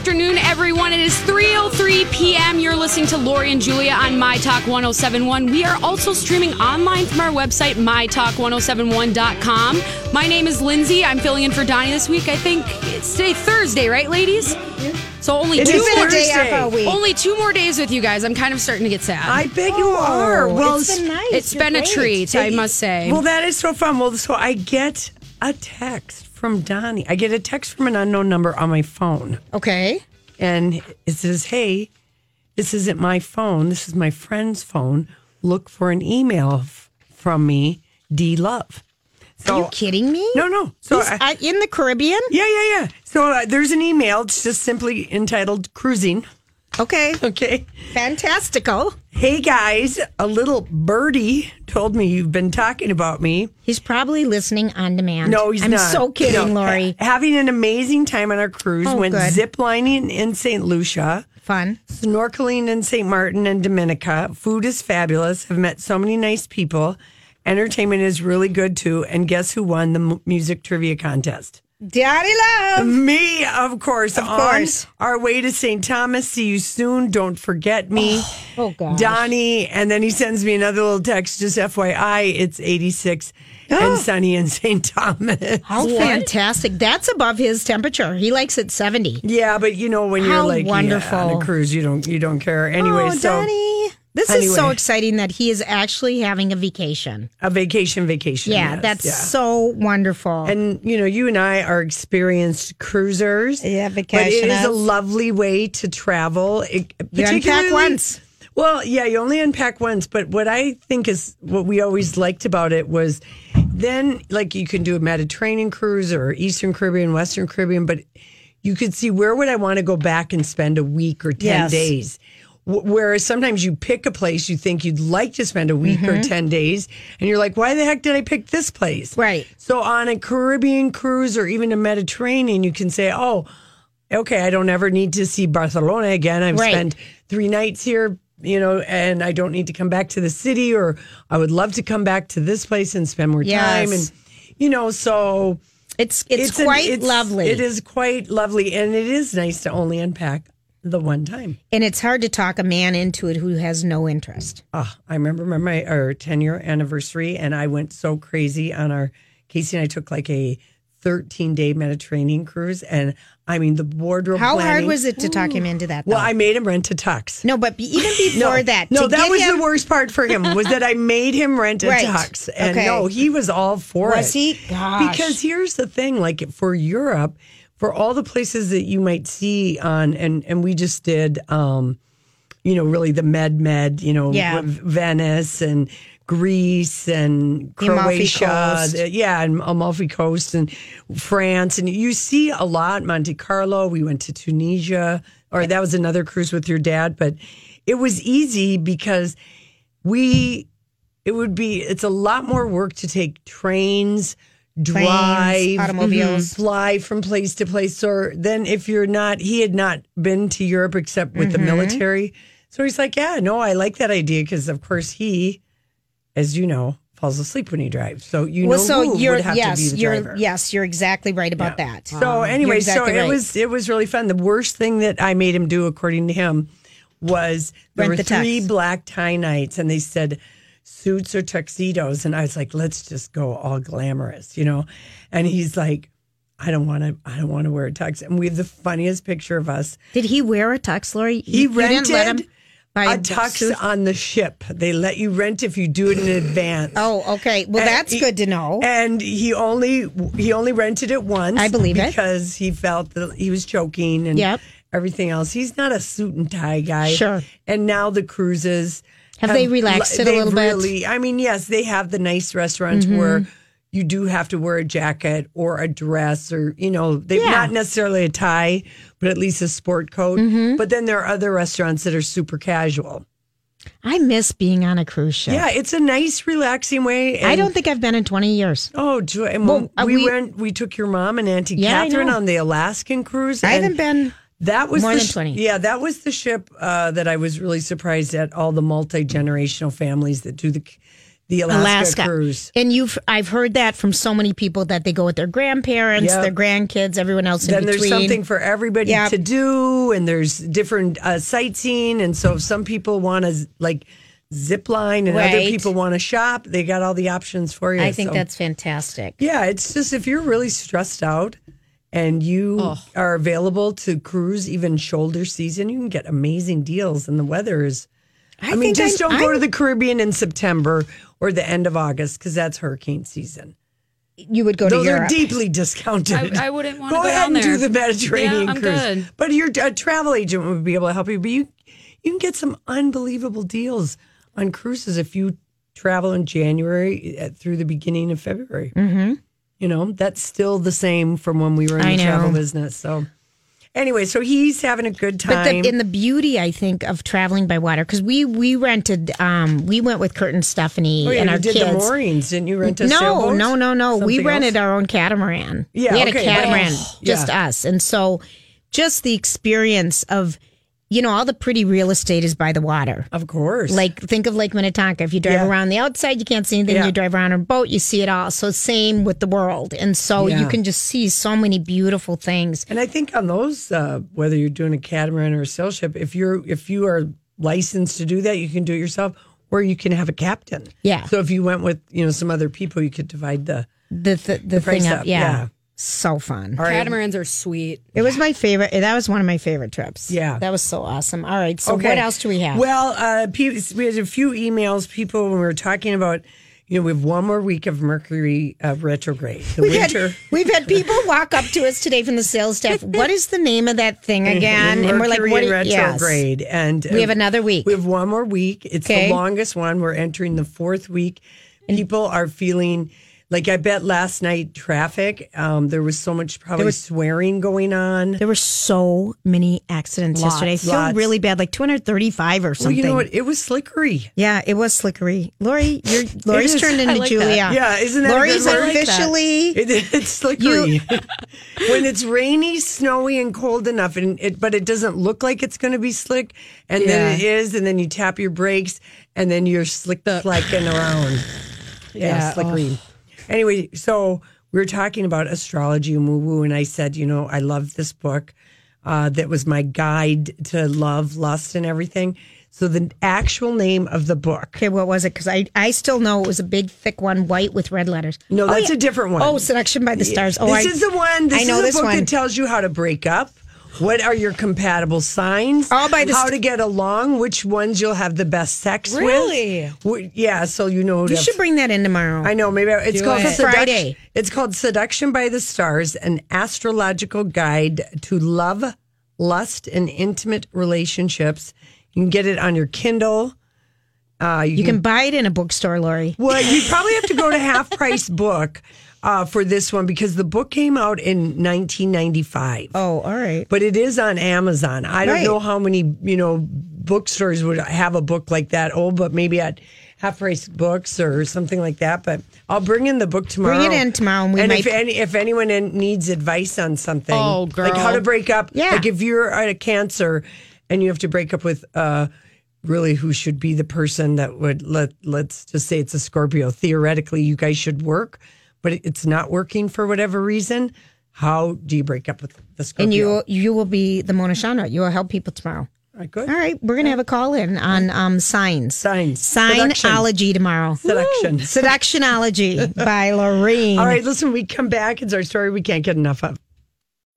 Good afternoon, everyone. It is 3.03 p.m. You're listening to Lori and Julia on My Talk 1071. We are also streaming online from our website, mytalk1071.com. My name is Lindsay. I'm filling in for Donnie this week. I think it's today, Thursday, right, ladies? So only It two more a day off all week. Only two more days with you guys. I'm kind of starting to get sad. I bet you are. Well, it's been nice. it's You're been a great. treat, I must say. Well, that is so fun. Well, so I get a text from Donnie. I get a text from an unknown number on my phone, Okay. and it says, "Hey, this isn't my phone. This is my friend's phone. Look for an email f- from me, D Love." So, Are you kidding me? No, no. So He's, I- in the Caribbean? yeah, yeah, yeah. So uh, there's an email. It's just simply entitled "Cruising." Okay. Okay. Fantastical. Hey guys, a little birdie told me you've been talking about me. He's probably listening on demand. No, he's not. I'm not. so kidding, No. Lori. Ha- having an amazing time on our cruise. Oh, Went good. ziplining in St. Lucia, Fun. snorkeling in St. Martin and Dominica. Food is fabulous. Have met so many nice people. Entertainment is really good too. And guess who won the m- music trivia contest? Daddy love. Me, of course. Of on course. our way to St. Thomas. See you soon. Don't forget me. Oh, oh, gosh. Donnie. And then he sends me another little text, just FYI, it's 86 and sunny in St. Thomas. How fantastic. That's above his temperature. He likes it 70. Yeah, but you know when you're How like yeah, wonderful. on a cruise, you don't you don't care anyway. oh, so Donnie. This is so exciting that he is actually having a vacation. a vacation, vacation. Yeah, yes, that's yeah. so wonderful. And you know, you and I are experienced cruisers. Yeah, vacation. But it is a lovely way to travel. It, You unpack once. Well, yeah, you only unpack once. But what I think is what we always liked about it was then, like, you can do a Mediterranean cruise or Eastern Caribbean, Western Caribbean, but you could see where would I want to go back and spend a week or 10 Yes. days. Wh- Whereas sometimes you pick a place you think you'd like to spend a week Mm-hmm. or 10 days, and you're like, why the heck did I pick this place? Right. So on a Caribbean cruise or even a Mediterranean, you can say, oh, okay, I don't ever need to see Barcelona again. I've Right. spent three nights here, you know, and I don't need to come back to the city, or I would love to come back to this place and spend more time. And, you know, so it's it's, an- quite it's- lovely. It is quite lovely. And it is nice to only unpack the one time. And it's hard to talk a man into it who has no interest. Oh, I remember my, our 10 year anniversary, and I went so crazy on our Casey and I took like a 13 day Mediterranean cruise. And I mean, the wardrobe. How hard was it to talk him into that? Well. I made him rent a tux. no, but be- even before that, No, that was him- the worst part for him was that I made him rent a Right. tux, and Okay. no, he was all for it. Was he? Gosh. Because here's the thing: like for Europe, for all the places that you might see on, and and we just did, um, you know, really the Med Med, you know, Yeah. Venice and Greece and Croatia, the- yeah, and Amalfi Coast and France, and you see a lot. Monte Carlo. We went to Tunisia, or that was another cruise with your dad, but it was easy because we. It would be. It's a lot more work to take trains, drive, automobiles. Mm-hmm. fly from place to place. Or then if you're not, he had not been to Europe except with the mm-hmm. military. So he's like, yeah, no, I like that idea because of course he, as you know, falls asleep when he drives. So you well, know so who you're would have yes, to be the you're yes, you're exactly right about that. So anyway, exactly so it was it was really fun. The worst thing that I made him do, according to him, was there Rent were the three black tie nights, and they said suits or tuxedos, and I was like, let's just go all glamorous, you know. And he's like, I don't want to. I don't want to wear a tux. And we have the funniest picture of us. Did he wear a tux, Lori? He You didn't rented a tux suit? on the ship. They let you rent if you do it in advance. Oh, okay. Well, And that's he- good to know. And he only he only rented it once. I believe it. because he felt that he was choking and Yep. everything else. He's not a suit and tie guy. Sure. And now the cruises Have they relaxed it a little bit? Mm-hmm. really, I mean, yes, they have the nice restaurants where you do have to wear a jacket or a dress or you know they've Yeah. not necessarily a tie, but at least a sport coat. Mm-hmm. But then there are other restaurants that are super casual. I miss being on a cruise ship. Yeah, it's a nice, relaxing way. I don't think I've been in 20 years. Oh, joy. Well, uh, we, we- went. We took your mom and Auntie Yeah, Catherine on the Alaskan cruise. I haven't been. That was more the than sh- 20. Yeah, that was the ship uh, that I was really surprised at. All the multi generational families that do the the Alaska, Alaska. cruise. And you've I've heard that from so many people that they go with their grandparents, Yep. their grandkids, everyone else in Then there's something for everybody Yep. to do, and there's different uh, sightseeing. And so, if some people want to like zip line, and other people want to shop. They got all the options for you. I think So- that's fantastic. Yeah, it's just if you're really stressed out and you are available to cruise even shoulder season, you can get amazing deals and the weather is I, mean, just I'm- don't go I'm- to the Caribbean in September or the end of August because that's hurricane season. You would go to Those to are deeply discounted. I- I wouldn't wanna go go ahead and do the Mediterranean Yeah, cruise. good. But your a travel agent would be able to help you. But you you can get some unbelievable deals on cruises if you travel in January uh, through the beginning of February. Mm-hmm. You know that's still the same from when we were in I the travel business. So anyway, so he's having a good But time. the, in the beauty, I think, of traveling by water, because we we rented, um, we went with Kurt and Stephanie oh, yeah, and you our did kids. the moorings, didn't you? Rent a no, sailboat? no, no, no. We rented else? our own catamaran. Yeah, we had okay, a but- catamaran, Oh, just yeah. us, and so just the experience of, you know, all the pretty real estate is by the water. Of course. Like think of Lake Minnetonka. If you drive Yeah. around the outside, you can't see anything. Yeah. You drive around on a boat, you see it all. So same with the world, and so you can just see so many beautiful things. And I think on those, uh, whether you're doing a catamaran or a sail ship, if you're if you are licensed to do that, you can do it yourself, or you can have a captain. Yeah. So if you went with you know some other people, you could divide the. The the, the, price thing up, up, yeah. Yeah. so fun. All right. Catamarans are sweet. It was my favorite. That was one of my favorite trips. Yeah. that was so awesome. All right, so what else do we have? Well, uh, pe- we had a few emails. People when we were talking about, you know, we have one more week of Mercury uh, retrograde. The We've winter. had, we've had people walk up to us today from the sales staff. What is the name of that thing again? in and we're like, Mercury what? in are- yes. retrograde, and We have another week. We have one more week. It's Okay. the longest one. We're entering the fourth week. People are feeling like I bet last night traffic. Um, there was so much probably was- swearing going on. There were so many accidents Lots, yesterday. I feel lots. really bad, like 235 or Well, something. you know what? It was slickery. Yeah, it was slickery. Lori, you're, Lori's turned into like Julia. that. Yeah, isn't that a Lori's? I like officially. It, it's slickery. when it's rainy, snowy, and cold enough, and it, but it doesn't look like it's going to be slick, and then it is, and then you tap your brakes, and then you're slick flicking around. Yeah, Yeah, slickery. Anyway, so we were talking about astrology and woo woo, and I said, you know, I love this book. Uh, that was my guide to love, lust, and everything. So the actual name of the book. Okay, what was it? Because I, I still know it was a big, thick one, white with red letters. No, Oh, that's yeah. a different one. Oh, Seduction by the Stars. Oh, this I, is the one. This I know is this the book one. that tells you how to break up. What are your compatible signs? All by the how st- to get along. Which ones you'll have the best sex Really? with. Really? Yeah. So you know. you should bring that in tomorrow. I know. Maybe I- it's Do called it. Seduction. Friday. It's called Seduction by the Stars: An Astrological Guide to Love, Lust, and Intimate Relationships. You can get it on your Kindle. Uh, you, you can can buy it in a bookstore, Lori. well, you probably have to go to half price book uh, for this one because the book came out in 1995. Oh, all right. But it is on Amazon. I don't Right. know how many, you know, bookstores would have a book like that old, but maybe at half price books or something like that. But I'll bring in the book tomorrow. Bring it in tomorrow and we if might- any, if anyone in, needs advice on something, Oh, like how to break up, Yeah. like if you're a cancer and you have to break up with, uh, really who should be the person that would let let's just say it's a Scorpio. Theoretically, you guys should work, but it's not working for whatever reason. How do you break up with the Scorpio? And you you will be the Mona Chandra. You will help people tomorrow. right, good. All right, we're gonna have a call in on um signs. Signs. Seduction. Signology tomorrow. Seduction. Seductionology by Lorraine. All right, listen, we come back. It's our story we can't get enough of.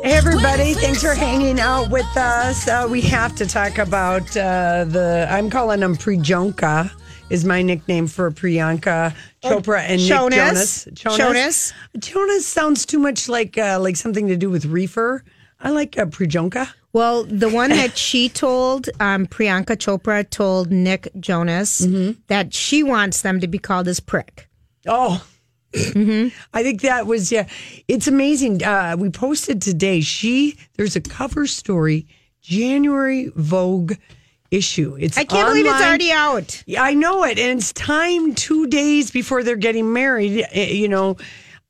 Hey, everybody. Thanks for hanging out with us. Uh, we have to talk about uh, the, I'm calling them Priyanka, is my nickname for Priyanka Chopra and Nick Jonas. Jonas. Jonas. Jonas sounds too much like uh, like something to do with reefer. I like uh, Priyanka. Well, the one that she told, um, Priyanka Chopra told Nick Jonas Mm-hmm. that she wants them to be called as prick. Oh. I think that was yeah. It's amazing. Uh, we posted today. She there's a cover story, January Vogue issue. It's I can't believe it's already out. Yeah, I know it, and it's time two days before they're getting married. eh, You know,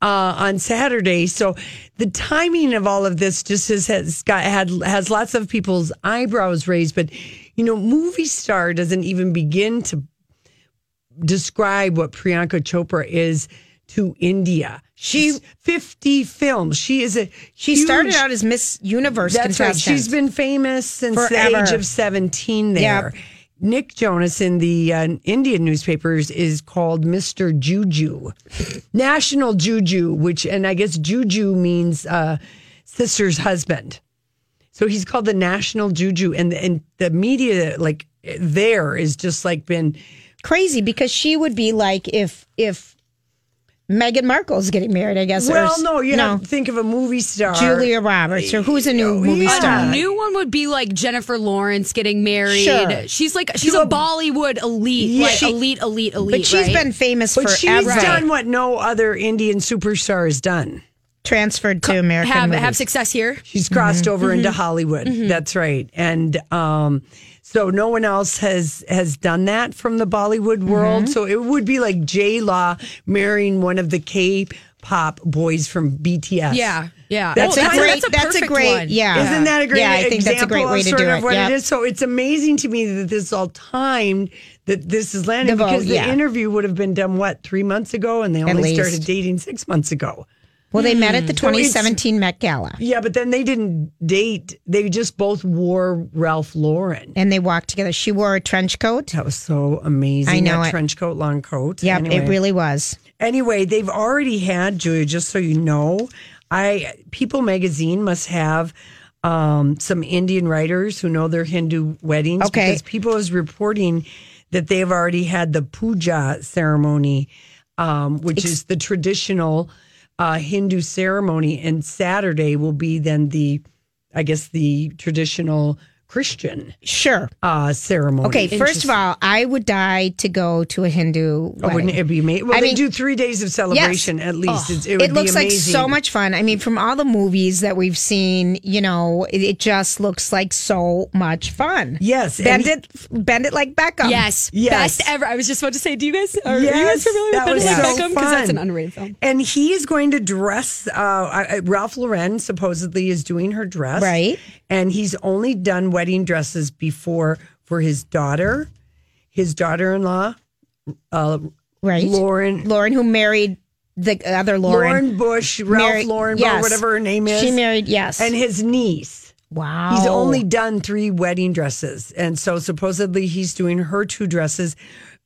uh, on Saturday. So the timing of all of this just has, has got had has lots of people's eyebrows raised. But you know, movie star doesn't even begin to describe what Priyanka Chopra is to India. She's 50 films. She is a She huge- started out as Miss Universe that's right. She's been famous since the age of 17 there. Yep. Nick Jonas in the uh, Indian newspapers is called Mr. Jiju. National Jiju, which, and I guess Jiju means uh, sister's husband. So he's called the National Jiju. And, and the media, like, there is just like been crazy because she would be like if if Meghan Markle's getting married, I guess. well, s- no, you have to think of a movie star. Julia Roberts or who's a new movie yeah. star? A new one would be like Jennifer Lawrence getting married. Sure. She's like she's a Bollywood elite, Yeah, like she- elite, elite, elite. but she's right? been famous But she's done what no other Indian superstar has done. Transferred to American have movies. have success here. She's crossed mm-hmm. over into mm-hmm. Hollywood. Mm-hmm. That's right. And um, so no one else has has done that from the Bollywood mm-hmm. world. So it would be like J Law marrying one of the K pop boys from BTS. Yeah, yeah. That's Oh, a that's, great. that's a That's a great. one. Yeah, Isn't that a great Yeah, I think example that's a great way of to do of it. what Yep. it is? So it's amazing to me that this is all timed, that this is landing The vote, because the yeah. interview would have been done, what, three months ago? And they only started dating six months ago. Well, they met at the So 2017 Met Gala, Yeah, but then they didn't date. They just both wore Ralph Lauren. and they walked together. She wore a trench coat. That was so amazing. I know that it. trench coat, long coat. Yep, Anyway. it really was. Anyway, they've already had Julia. Just so you know, I People Magazine must have um, some Indian writers who know their Hindu weddings. Okay. because People is reporting that they've already had the puja ceremony, um, which is the traditional uh, Hindu ceremony, and Saturday will be then the, I guess the traditional Christian Sure. uh, ceremony. Okay, first of all, I would die to go to a Hindu Oh, wedding. wouldn't it be amazing? Well, I they mean- do three days of celebration at least. It's, it would it looks be like amazing. so much fun. I mean, from all the movies that we've seen, you know, it, it just looks like so much fun. Yes, and bend he- it, bend it like Beckham. Yes, Yes. best ever. I was just about to say, do you guys are, are you Yes, guys familiar that with was Bend It Like so Beckham? Because that's fun. an underrated film. And he is going to dress. Uh, uh, Ralph Lauren supposedly is doing her dress, Right. And he's only done wedding dresses before for his daughter, his daughter-in-law, uh, right. Lauren. Lauren, who married the other Lauren. Lauren Bush, Ralph Married- Lauren, yes. whatever her name is. She married, yes. and his niece. wow. He's only done three wedding dresses. And so supposedly he's doing her two dresses.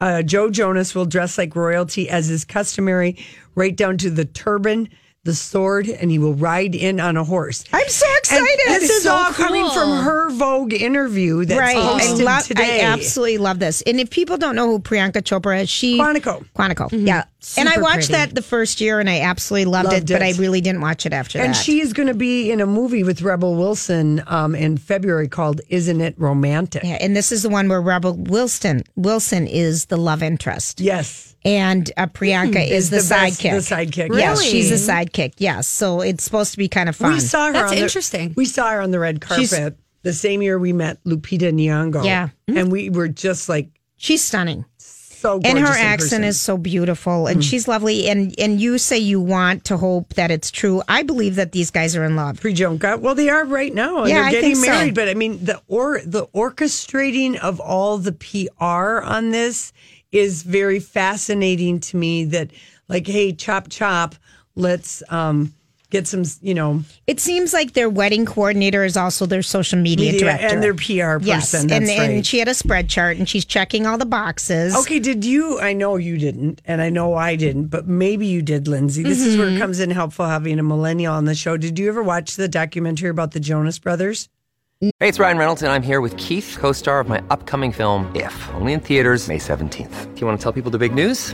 Uh, Joe Jonas will dress like royalty as is customary, right down to the turban, the sword, and he will ride in on a horse. I'm so And excited. this is so all coming from her Vogue interview that's right. I posted love. today. I absolutely love this. And if people don't know who Priyanka Chopra is, she Quantico. Quantico. Yeah. and I watched pretty. that the first year, and I absolutely loved, Loved it, But I really didn't watch it after that. And that. she is going to be in a movie with Rebel Wilson um, in February called "Isn't It Romantic?" Yeah, and this is the one where Rebel Wilson Wilson is the love interest, Yes, and uh, Priyanka is, the, the best- sidekick. the sidekick. Yes, Really? she's the sidekick. Yes, so it's supposed to be kind of fun. we saw her. That's on the- interesting. we saw her on the red carpet She's- the same year we met Lupita Nyong'o. Yeah. Mm-hmm. and we were just like she's stunning, so. Gorgeous and her in accent person. is so beautiful, and mm-hmm. she's lovely. And and you say you want to hope that it's true. I believe that these guys are in love. Priyanka. Well, they are right now, and Yeah, they're I getting think so. But I mean, the or the orchestrating of all the PR on this is very fascinating to me. That like, hey, chop chop, let's um, get some, you know, It seems like their wedding coordinator is also their social media, media director and their PR person. Yes, That's and, right. and she had a spread chart and she's checking all the boxes. Okay, did you? I know you didn't, and I know I didn't, but maybe you did, Lindsay. This is Mm-hmm. where it comes in helpful having a millennial on the show. Did you ever watch the documentary about the Jonas Brothers? Hey, it's Ryan Reynolds, and I'm here with Keith, co star of my upcoming film, If, only in theaters, May 17th. Do you want to tell people the big news?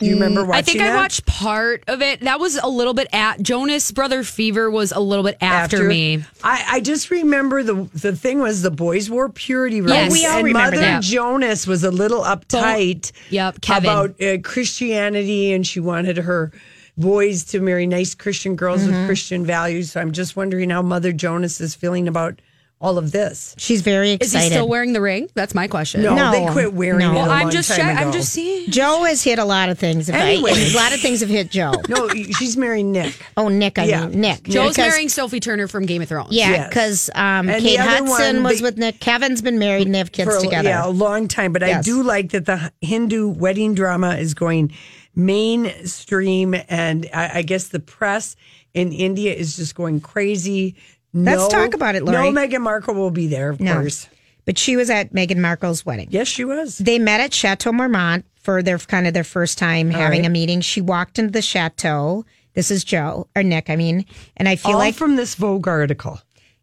Do you remember watching I think I that? watched part of it. That was a little bit at Jonas Brother Fever was a little bit after, me. I, I just remember the the thing was the boys wore purity robes. Yes. We all and remember Mother that. Jonas was a little uptight. Yep, Kevin. about uh, Christianity, and she wanted her boys to marry nice Christian girls Mm-hmm. with Christian values. So I'm just wondering how Mother Jonas is feeling about all of this. She's very Is he still wearing the ring? That's my question. No, No. they quit wearing No. it. a Well, I'm long just time check- I'm ago. just seeing. Joe has hit a lot of things. If I- Anyway. a lot of things have hit Joe. No, she's marrying Nick. Oh, Nick, I Yeah. mean Nick. Joe's Because- marrying Sophie Turner from Game of Thrones. Yeah, Yes. because um, And Kate other Hudson one, was the- with Nick. Kevin's been married and they have kids for a- together. Yeah, a long time. But I Yes. do like that the Hindu wedding drama is going mainstream, and I, I guess the press in India is just going crazy. Let's No- talk about it, Lori. No, Meghan Markle will be there, of No. course. But she was at Meghan Markle's wedding. Yes, she was. They met at Chateau Marmont for their kind of their first time having right. a meeting. She walked into the chateau. This is Joe or Nick, I mean, and I feel All like from this Vogue article.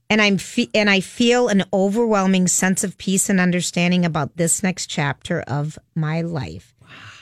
and I'm fe- and I feel an overwhelming sense of peace and understanding about this next chapter of my life.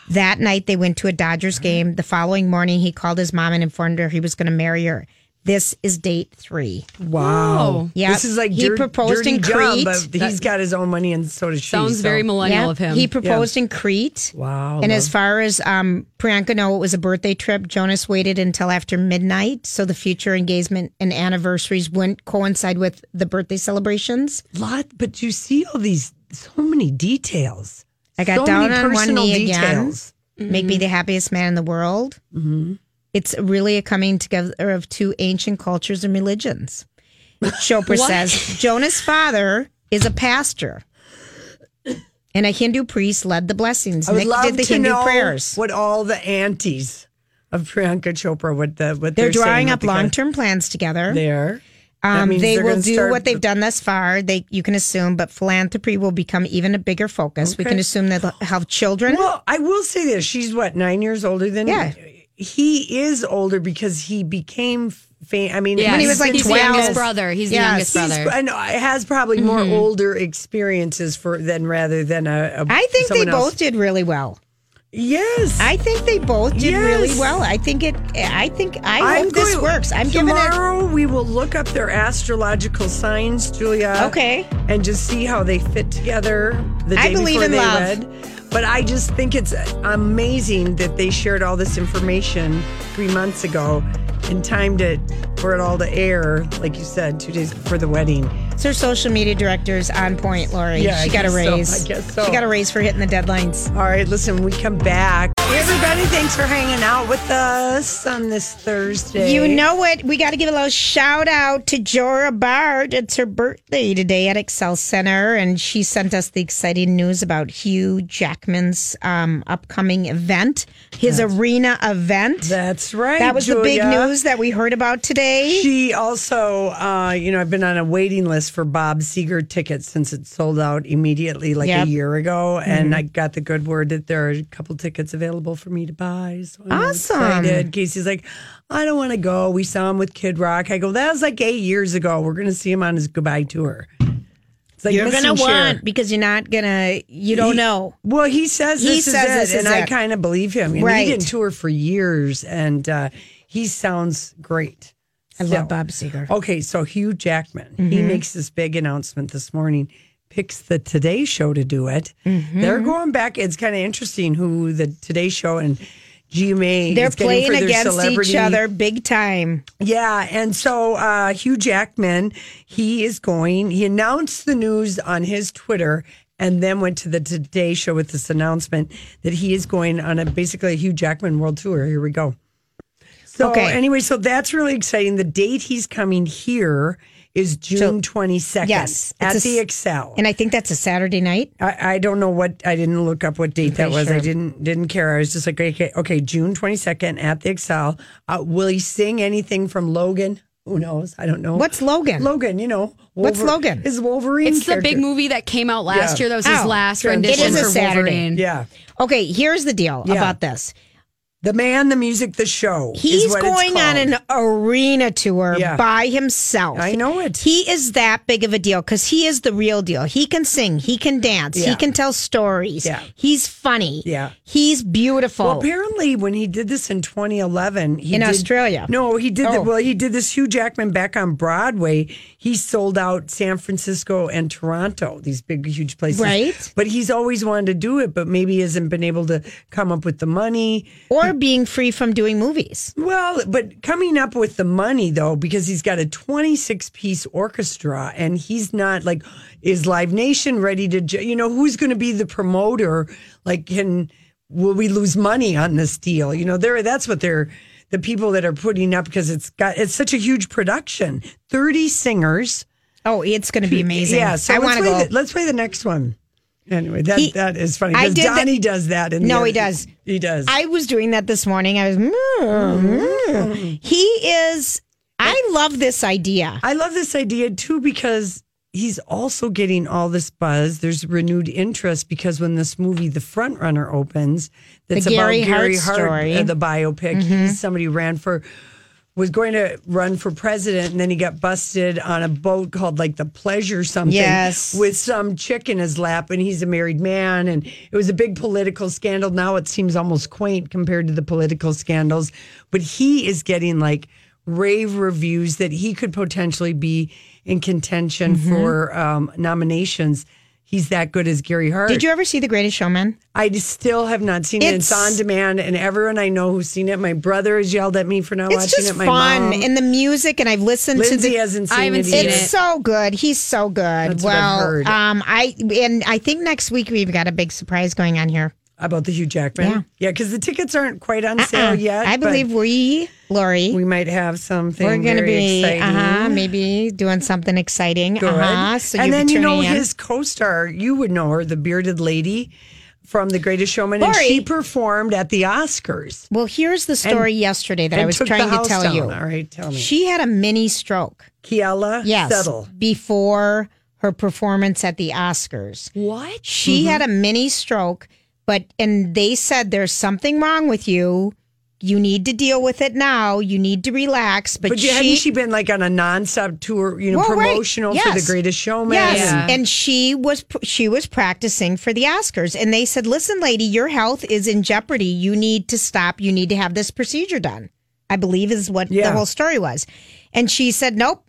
That night they went to a Dodgers game. The following morning he called his mom and informed her he was going to marry her. This is date three. Wow. Yep. This is like He dir- proposed dirty in John, Crete. but he's got his own money and so does she. Sounds so- very millennial of him. He proposed in Crete. Wow. And as far as um, Priyanka know, it was a birthday trip. Jonas waited until after midnight, so the future engagement and anniversaries wouldn't coincide with the birthday celebrations. lot, but you see all these so many details. I got so down many on one knee details. again. Make me the happiest man in the world. Mm-hmm. It's really a coming together of two ancient cultures and religions. Chopra says Jonas's father is a pastor. And a Hindu priest led the blessings. I would Nick love did the to Hindu know prayers. what all the aunties of Priyanka Chopra, what the what They're, they're, drawing up long term plans together. There, Um, they will do start- what they've done thus far. They you can assume, but philanthropy will become even a bigger focus. We can assume that they'll have children. Well, I will say this: she's what nine years older than Yeah. He is older because he became. Fam- I mean, Yeah, When he was like he's 12. the youngest brother. He's the Yes. youngest He's, brother. I know, has probably more mm-hmm. older experiences for than rather than a. a I think they else. both did really well. Yes, I think they both did Yes. really well. I think it. I think I hope this works. I'm giving it. tomorrow. We will look up their astrological signs, Julia. Okay. and just see how they fit together. The day I believe before in they love. wed. But I just think it's amazing that they shared all this information three months ago and timed it for it all to air, like you said, two days before the wedding. So her social media director's on point, Lori. Yeah, I she got a guess so. raise. I guess so. She got a raise for hitting the deadlines. All right, listen, when we come back. Hey, everybody, thanks for hanging out with us on this Thursday. You know what? We got to give a little shout out to Jora Bard. It's her birthday today at Xcel Center, and she sent us the exciting news about Hugh Jackman's um, upcoming event, his arena event. That's right. that was the big news that we heard about today. She also, uh, you know, I've been on a waiting list for Bob Seger tickets since it sold out immediately like Yep. Mm-hmm. a year ago. And I got the good word that there are a couple tickets available for me to buy. So I'm Awesome. excited. Casey's like, I don't want to go. We saw him with Kid Rock. I go, that was like eight years ago. We're going to see him on his goodbye tour. It's like You're gonna want because you're not gonna. You don't He- know. Well, he says He this says is this is and I kind of believe him. And Right. he didn't tour for years, and uh, he sounds great. I So- love Bob Seger. Okay, so Hugh Jackman, he Mm-hmm. makes this big announcement this morning. Picks the Today Show to do it. Mm-hmm. They're going back. It's kind of interesting who the Today Show and GMA They're is playing for their against celebrity. each other big time. Yeah, and so uh, Hugh Jackman, he is going. He announced the news on his Twitter, and then went to the Today Show with this announcement that he is going on a basically a Hugh Jackman world tour. Here we go. So Okay. anyway, so that's really exciting. The date he's coming here is June twenty second. Yes, at a the Xcel. And I think that's a Saturday night. I, I don't know what I didn't look up what date that pretty was. I didn't didn't care. I was just like, okay, okay, June twenty second at the Xcel. Uh, will he sing anything from Logan? Who knows? I don't know. What's Logan? Logan? You know, What's Logan? His Wolverine. It's the big movie that came out last Yeah. year. That was his Oh, last sure. Rendition it is a for Saturday. Wolverine. Yeah, Okay, here's the deal Yeah. about this. The man, the music, the show. He's going on an arena tour Yeah. by himself. I know it. He is that big of a deal because he is the real deal. He can sing, he can dance, he can tell stories. Yeah. He's funny. Yeah. He's beautiful. Well, apparently, when he did this in 2011, he In did- Australia. No, he did. The, Oh. well, he did this Hugh Jackman back on Broadway. He sold out San Francisco and Toronto, these big, huge places. Right. But he's always wanted to do it, but maybe hasn't been able to come up with the money. or being free from doing movies. Well, but coming up with the money though, because he's got a 26 piece orchestra and he's not like, is Live Nation ready to, you know, who's going to be the promoter? Like, can, will we lose money on this deal? You know, they're, that's what they're, the people that are putting up because it's got, it's such a huge production. 30 singers. Oh, it's going to be amazing. Yeah. So I want to play, go. the, let's play the next one. Anyway, that, He- that is funny. I Because did that- Donnie does that. In No, he does. He does. I was doing that this morning. I was. "Mm, mm." He is. I love this idea. I love this idea too because he's also getting all this buzz. There's renewed interest because when this movie, The Front Runner, opens, that's about Gary Hart Hart, story. Mm-hmm. uh, the biopic. He's somebody who ran for. Was going to run for president, and then he got busted on a boat called like the Pleasure something, Yes. with some chick in his lap, and he's a married man, and it was a big political scandal. Now it seems almost quaint compared to the political scandals, but he is getting like rave reviews that he could potentially be in contention Mm-hmm. for um, nominations. He's that good as Gary Hart. Did you ever see The Greatest Showman? I still have not seen it. It's It's- on demand, and everyone I know who's seen it. My brother has yelled at me for not watching just it. My fun mom, and the music, and I've listened to Lindsay the. hasn't seen I haven't it seen either. It's so good. He's so good. That's what I've well, heard. um, I and I think next week we've got a big surprise going on here. About the Hugh Jackman. Yeah. yeah, because the tickets aren't quite on sale Uh-uh. yet. I believe we, Lori, we might have something. we're going to be uh-huh, maybe doing something exciting. Good. Uh-huh, so and then you know in. his co-star, you would know her, the bearded lady from The Greatest Showman, and she performed at the Oscars. Well, here's the story yesterday that I was trying to tell down. you. All right, tell me. She had a mini stroke. Keala Yes. Settle. Before her performance at the Oscars. What? She Mm-hmm. had a mini stroke, but and they said there's something wrong with you. You need to deal with it now. You need to relax. But, But she, hadn't she been like on a nonstop tour, you know, Well, right. promotional for The Greatest Showman? Yes, Yeah. and she was she was practicing for the Oscars, and they said, "Listen, lady, your health is in jeopardy. You need to stop. You need to have this procedure done." I believe is what Yeah. the whole story was, and she said, "Nope,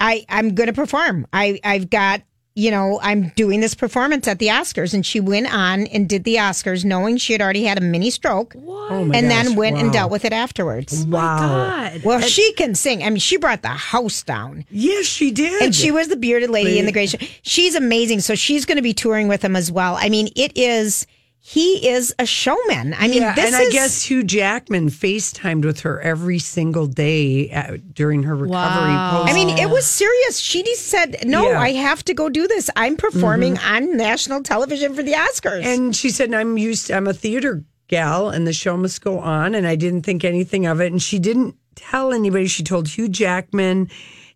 I I'm going to perform. I I've got." You know, I'm doing this performance at the Oscars, and she went on and did the Oscars, knowing she had already had a mini stroke, Oh my and gosh, then went and dealt with it afterwards. Oh wow. God. Well, she can sing. I mean, she brought the house down. Yes, she did. And she was the bearded lady in the Lady. gray. She's amazing. So she's going to be touring with them as well. I mean, it is, he is a showman. I mean, yeah, this and I is, guess Hugh Jackman FaceTimed with her every single day at, during her recovery. Wow. I mean, it was serious. She just said, no, Yeah. I have to go do this. I'm performing mm-hmm. on national television for the Oscars. And she said, I'm used, I'm a theater gal and the show must go on. And I didn't think anything of it. And she didn't tell anybody. She told Hugh Jackman.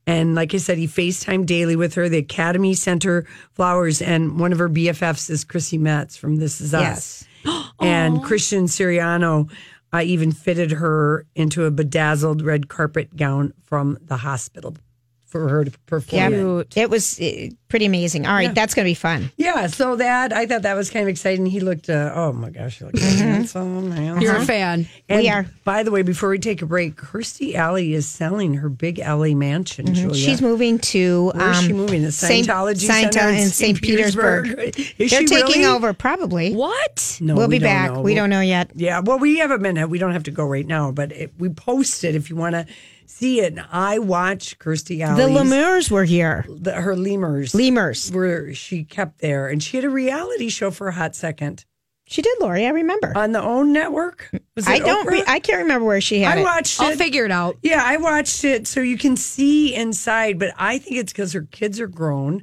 And like I said, he FaceTime daily with her. The Academy sent her flowers. And one of her BFFs is Chrissy Metz from This Is Us. Yes. and Christian Siriano uh, even fitted her into a bedazzled red carpet gown from the hospital for her to perform. Yeah, it. it was uh, pretty amazing. All right, that's going to be fun. Yeah, so that I thought that was kind of exciting. He looked, uh, oh my gosh, he looked handsome, handsome. You're a fan. And We are. By the way, before we take a break, Kirstie Alley is selling her big LA mansion. Julia. She's moving to. Where is she um, moving? The Saint- Scientology Scientology Center in St. Petersburg. Is They're she taking really? over, probably. What? No, we'll we be don't back. know. We We'll- don't know yet. Yeah, well, we have a minute. We don't have to go right now, but it, we post it if you want to see it. And I watch Kirstie Alley. The Lemurs were here. the, her lemurs. Lemurs. Where she kept there, and she had a reality show for a hot second She did, Lori. I remember. on the OWN network. Was it I don't. Re- I can't remember where she had I it. watched I'll figure it out. Yeah, I watched it so you can see inside, but I think it's because her kids are grown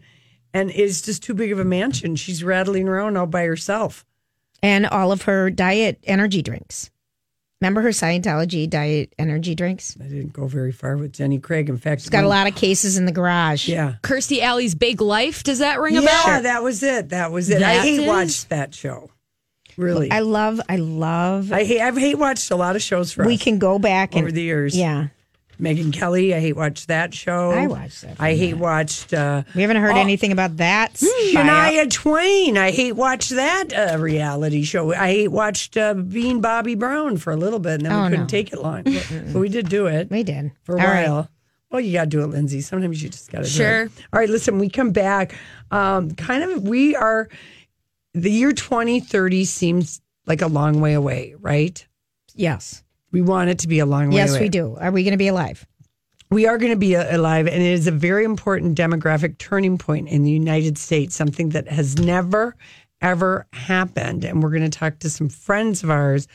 and it's just too big of a mansion. She's rattling around all by herself. and all of her diet energy drinks. Remember her Scientology diet energy drinks? I didn't go very far with Jenny Craig. In fact, She's got a lot of cases in the garage. Yeah. Kirstie Alley's Big Life. Does that ring a Yeah, bell? Yeah, that was it. That was it. I hate is- watched that show. Really. I love. I, love. I hate I've hate watched a lot of shows for we us can go back over and the years. yeah. Megyn Kelly, I hate watched that show. I watched that. I hate watched uh We haven't heard Oh. anything about that. Shania Twain. I hate watched that uh, reality show. I hate watched uh, Being Bobby Brown for a little bit, and then Oh, we couldn't no. take it long. but we did do it We did for a All right. while. Well, you got to do it, Lindsay. Sometimes you just got to do Sure. All right, listen, we come back. Um, kind of, we are, the year 2030 seems like a long way away, right? Yes. We want it to be a long way Yes, away. we do. Are we going to be alive? We are going to be uh, alive, and it is a very important demographic turning point in the United States, something that has never, ever happened. And we're going to talk to some friends of ours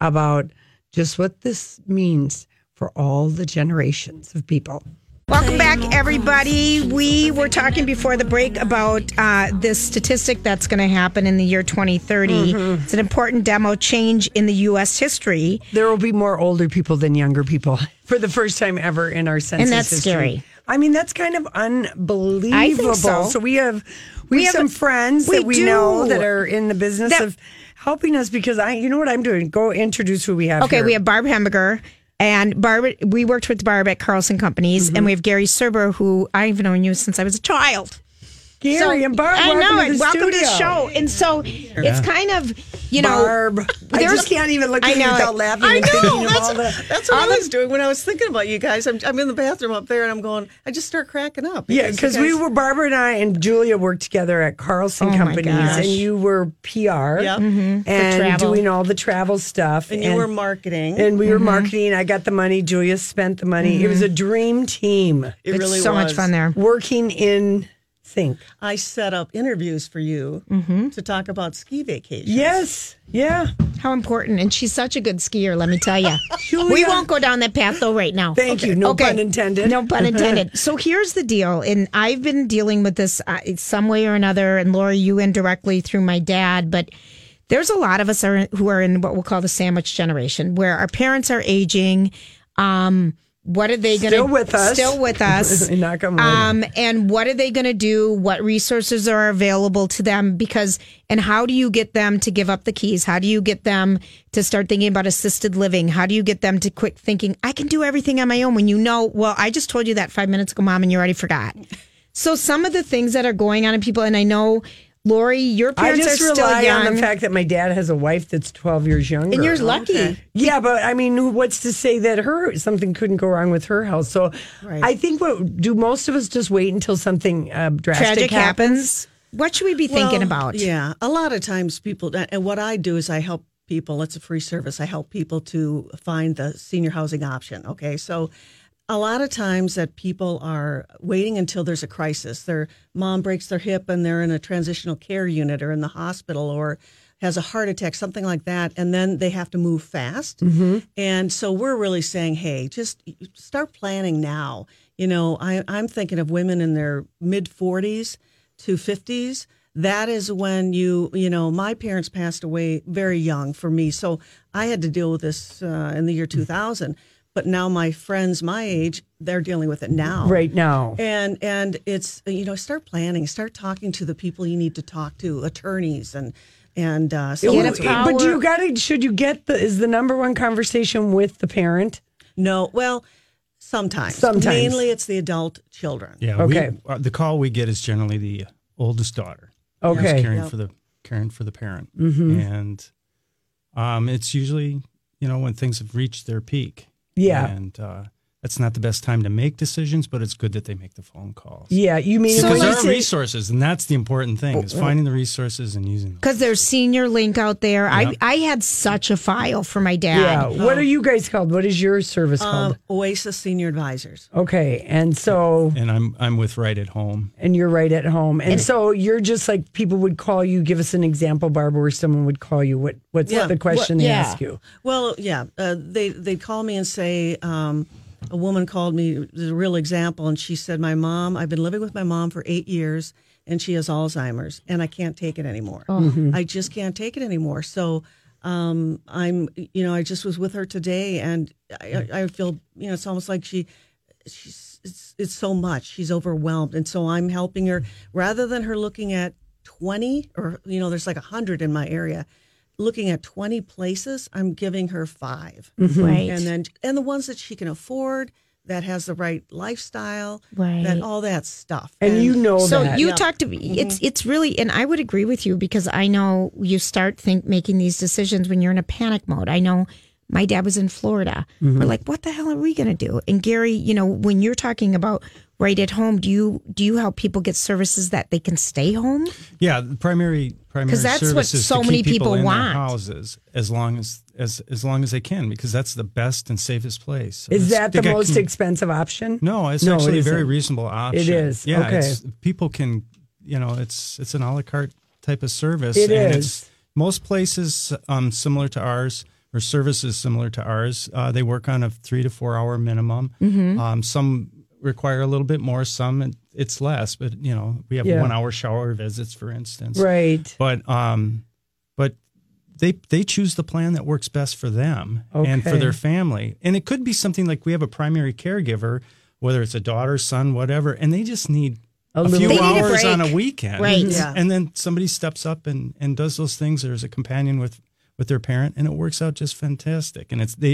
about just what this means for all the generations of people. Welcome back, everybody. We were talking before the break about uh, this statistic that's going to happen in the year 2030. Mm-hmm. It's an important demo change in the U.S. history. There will be more older people than younger people for the first time ever in our census And that's history. scary. I mean, that's kind of unbelievable. so. so. we have we, We have some friends we that we know that are in the business That- of helping us because I, you know what I'm doing? Go introduce who we have. Okay, here. we have Barb Hemberger. And Barb, we worked with Barb at Carlson Companies, Mm-hmm. and we have Gary Serber, who I've known you since I was a child. Gary and Barb. I welcome know to it. the Welcome to the show. And so it's kind of, you know, Barb. I just can't even look at you know without laughing I and know. That's, all the. that's what I was doing when I was thinking about you guys. I'm, I'm in the bathroom up there and I'm going, I just start cracking up. Yeah, because we were Barbara and I and Julia worked together at Carlson Oh Companies, and you were PR, Yep. and doing all the travel stuff, And you were marketing. and we were Mm-hmm. marketing. I got the money. Julia spent the money. It was a dream team it it's really so much fun there. working in sync. I set up interviews for you Mm-hmm. to talk about ski vacations. Yes, yeah. How important. And she's such a good skier, let me tell you. We won't go down that path, though, right now. Thank you. No pun intended. No pun intended. so here's the deal. And I've been dealing with this uh, some way or another. And Laura, you indirectly through my dad. But there's a lot of us are, who are in what we'll call the sandwich generation, where our parents are aging. Um, what are they going to Still with us. Still with us. Knock. Um, and what are they going to do? What resources are available to them? Because, and how do you get them to give up the keys? How do you get them to start thinking about assisted living? How do you get them to quit thinking, I can do everything on my own when you know, well, I just told you that five minutes ago, mom, and you already forgot. So some of the things that are going on in people, and I know, Lori, your I parents just are still rely young. on the fact that my dad has a wife that's 12 years younger. and you're lucky. Yeah, but I mean, what's to say that her something couldn't go wrong with her health? So I think what do most of us just wait until something uh, drastic Tragic happens? happens. What should we be thinking Well, about? Yeah, a lot of times people, and what I do is I help people. It's a free service. I help people to find the senior housing option. Okay, so a lot of times that people are waiting until there's a crisis. Their mom breaks their hip and they're in a transitional care unit or in the hospital or has a heart attack, something like that, and then they have to move fast. And so we're really saying, hey, just start planning now. You know, I, I'm thinking of women in their mid 40s to 50s. That is when you, you know, my parents passed away very young for me. So I had to deal with this uh, in the year 2000. But now my friends my age, they're dealing with it now. Right now. And and it's you know start planning, start talking to the people you need to talk to, attorneys and and uh, so Get on. a So- But do you got to? Should you get the? Is the number one conversation with the parent? No, well, Sometimes. Sometimes. Mainly it's the adult children. Yeah. Okay. We, uh, the call we get is generally the oldest daughter. Okay. caring Yep. for the caring for the parent, Mhm. and um, it's usually you know when things have reached their peak. Yeah. And uh, it's not the best time to make decisions, but it's good that they make the phone calls. Yeah, you mean because when there are say- resources, and that's the important thing is finding the resources and using them. Because there's senior link out there. I, Yep. I had such a file for my dad. Yeah. What are you guys called? What is your service called? Um, Oasis Senior Advisors. Okay. And so And I'm I'm with Right at Home. and you're right at home. And, so you're just like people would call you. Give us an example, Barbara, where someone would call you. What what's Yeah. the question What- they yeah. ask you? Well, yeah, uh, they they'd call me and say um, a woman called me. A real example, and she said, "My mom. I've been living with my mom for eight years, and she has Alzheimer's, and I can't take it anymore. I just can't take it anymore. So." Um, I'm, you know, I just was with her today, and I, I I feel, you know, it's almost like she, she's, it's, it's so much. She's overwhelmed, and so I'm helping her rather than her looking at twenty or you know, there's like a hundred in my area looking at 20 places i'm giving her 5 mm-hmm. Right. and then and the ones that she can afford that has the right lifestyle Right. that all that stuff And, you know so that. you Yeah. talk to me. Mm-hmm. It's it's really, and I would agree with you because I know you start think making these decisions when you're in a panic mode. I know my dad was in Florida. Mm-hmm. We're like, what the hell are we going to do? And Gary, you know, when you're talking about right at home, do you do you help people get services that they can stay home? Yeah, the primary primary 'Cause that's service what is so to many keep people, people in want. their houses as long as as as long as they can because that's the best and safest place. So is that the most com- expensive option? No, it's No, it actually a very reasonable option. is, Yeah, okay. it's, people can you know it's it's an a la carte type of service. It and is. It's, most places um, similar to ours or services similar to ours. Uh, they work on a three to four hour minimum. Mm-hmm. Um, some require a little bit more. Some it- it's less. But you know we have Yeah. one hour shower visits, for instance Right. but um but they they choose the plan that works best for them and for their family and it could be something like we have a primary caregiver whether it's a daughter son whatever and they just need a, little- few They need a hours on a weekend Right. Yeah. and then somebody steps up and and does those things there's a companion with with their parent and it works out just fantastic and it's they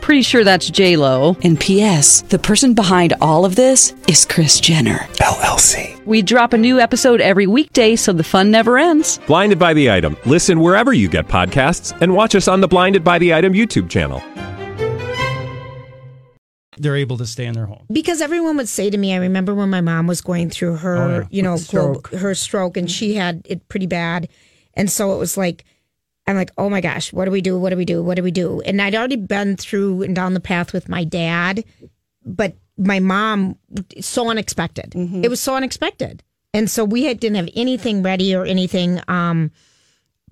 Pretty sure that's J Lo. And P.S. The person behind all of this is Kris Jenner. LLC. We drop a new episode every weekday, so the fun never ends. Blinded by the item. Listen wherever you get podcasts, and watch us on the Blinded by the Item YouTube channel. they're able to stay in their home because everyone would say to me, I remember when my mom was going through her, Oh, yeah. you know, Stroke. globe- her stroke, and she had it pretty bad, and so it was like, I'm like, oh my gosh, what do we do? What do we do? What do we do? And I'd already been through and down the path with my dad, but my mom, so unexpected. It was so unexpected, and so we had, didn't have anything ready or anything. Um,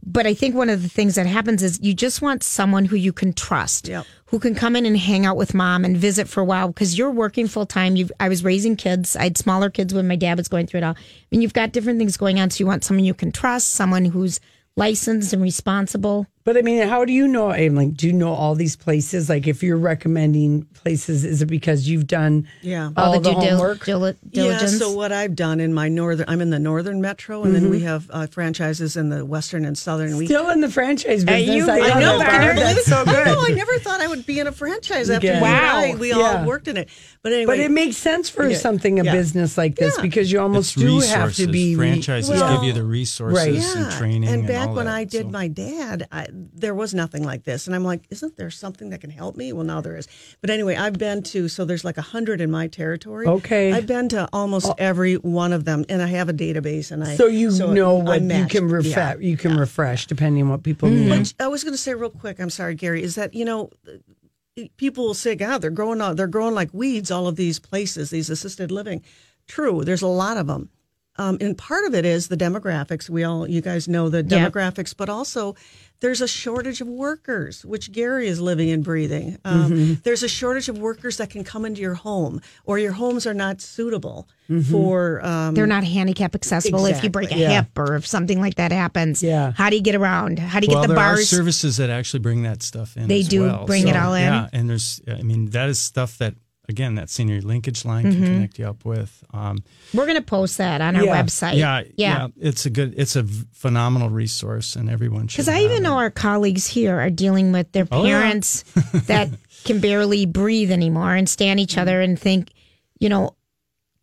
but I think one of the things that happens is you just want someone who you can trust, Yep. who can come in and hang out with mom and visit for a while because you're working full time. You, I was raising kids. I had smaller kids when my dad was going through it all. I mean, you've got different things going on, so you want someone you can trust, someone who's licensed and responsible. But I mean, how do you know? I'm like, do you know all these places? Like, if you're recommending places, is it because you've done Yeah. all, the, due dil- homework? dil- diligence. Yeah, so what I've done in my northern, I'm in the northern metro, and then we have uh, franchises in the western and southern. We, Still in the franchise business. you- I, I know, that, can you believe That's so good. no, I never thought I would be in a franchise after Yeah. you Wow. I- we Yeah. all worked in it. But anyway, But it makes sense for Yeah. something a Yeah. business like this Yeah. because you almost it's do resources have to be re- franchises Well, give you the resources right. and training And and back all when that, I did so. my dad, I, there was nothing like this, and I'm like, isn't there something that can help me? Well, now there is. But anyway, I've been to so there's like a hundred in my territory. Okay. I've been to almost oh. every one of them, and I have a database, and I So you know I'm what you can Yeah. refresh. You can refresh depending on what people mm-hmm. need. But I was going to say real quick. I'm sorry, Gary. Is that you know, uh, people will say, "God, they're growing. They're growing like weeds. All of these places, these assisted living." True, there's a lot of them. Um, and part of it is the demographics. We all, you guys know the Yep. demographics, but also there's a shortage of workers, which Gary is living and breathing. Um, Mm-hmm. There's a shortage of workers that can come into your home, or your homes are not suitable for. Um, Mm-hmm. They're not handicap accessible if you break a Yeah. hip or if something like that happens. Yeah. How do you get around? How do you well, get the there are services that actually bring that stuff in. They as do well. bring it all in? Yeah, and there's, I mean, that is stuff that again that senior linkage line Mm-hmm. can connect you up with. Um, We're going to post that on our Yeah. website. yeah, Yeah. it's a good, it's a phenomenal resource, and everyone should. Because I even it. know our colleagues here are dealing with their Oh, yeah. parents that can barely breathe anymore and stand each other and think, you know,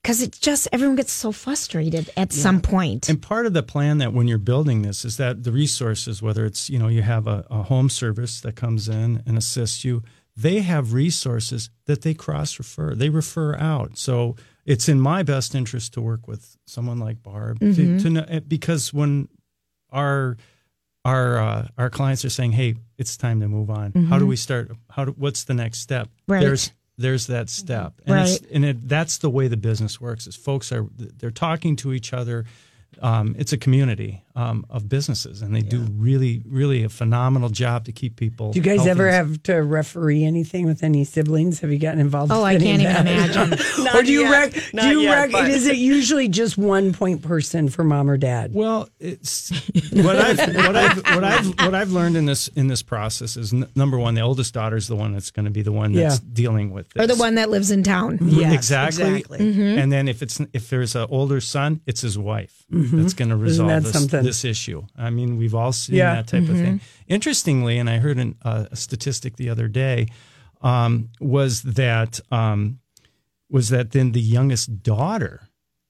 because it just, everyone gets so frustrated at some point. And part of the plan that when you're building this is that the resources, whether it's, you know, you have a, a home service that comes in and assists you, they have resources that they cross refer, they refer out. So it's in my best interest to work with someone like Barb Mm-hmm. to, to know, eh, because when our our uh, our clients are saying, "Hey, it's time to move on. How do we start? How do, what's the next step?" Mm-hmm. Right. There's there's that step, and it's, Right. and it, that's the way the business works. Is folks are they're talking to each other. Um, it's a community um, of businesses, and they do really, really a phenomenal job to keep people. Do you guys healthy ever and- have to referee anything with any siblings? Have you gotten involved? Oh, with I any can't of even that? imagine. or do you yet. rec? Do Not you yet, rec? but- Is it usually just one point person for mom or dad? Well, it's what I've what I've what I've what I've learned in this in this process is n- number one, the oldest daughter is the one that's going to be the one that's Yeah. dealing with this. or the one that lives in town. Yes, exactly. exactly. Mm-hmm. And then if it's if there's an older son, it's his wife that's going to resolve that this, this issue. I mean, we've all seen Yeah. that type of thing. Interestingly, and I heard an, uh, a statistic the other day um, was that um, was that then the youngest daughter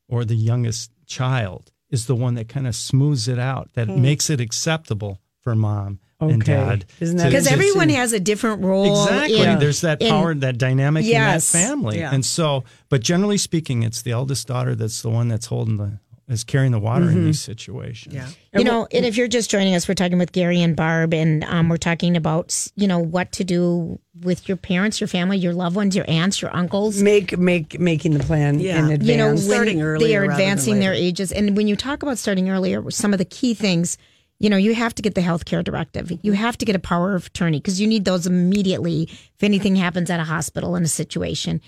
or the youngest child is the one that kind of smooths it out, that makes it acceptable for mom and dad. Isn't to- Because everyone has a different role. Exactly. in- There's that in- power, that dynamic Yes. in that family. Yeah. And so, but generally speaking, it's the eldest daughter that's the one that's holding the, is carrying the water in these situations. Yeah. You know, and if you're just joining us, we're talking with Gary and Barb, and um, we're talking about you know what to do with your parents, your family, your loved ones, your aunts, your uncles. Make make making the plan Yeah. in advance. you know, when Starting They are advancing their ages, and when you talk about starting earlier, some of the key things. You know, you have to get the health care directive. You have to get a power of attorney because you need those immediately if anything happens at a hospital in a situation.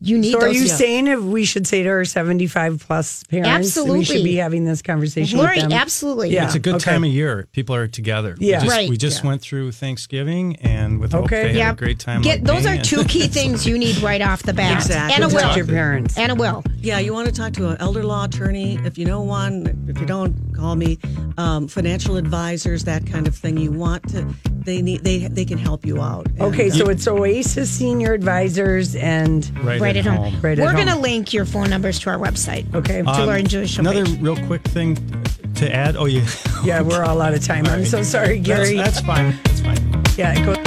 You need so are those. you saying if we should say to our 75 plus parents that we should be having this conversation Lori, with them? absolutely. Yeah. It's a good okay. time of year. People are together. Yeah. We just, Right. we just went through Thanksgiving and with hope Okay. they Yeah. a great time. Get like those are two key things you need right off the bat. Exactly. And a Talk to will. your parents. And a will. Yeah, you want to talk to an elder law attorney. If you know one, if you don't, call me. Um, financial advisors, that kind of thing. You want to, they need, they they can help you out. And, Okay, uh, so it's Oasis Senior Advisors and right, Right at home. Right We're going to link your phone numbers to our website. Okay. To Um, Lauren Jewish Another page. real quick thing to add. Oh, yeah. yeah, we're all out of time. I'm so sorry, That's, Gary. that's fine. That's fine. yeah, go.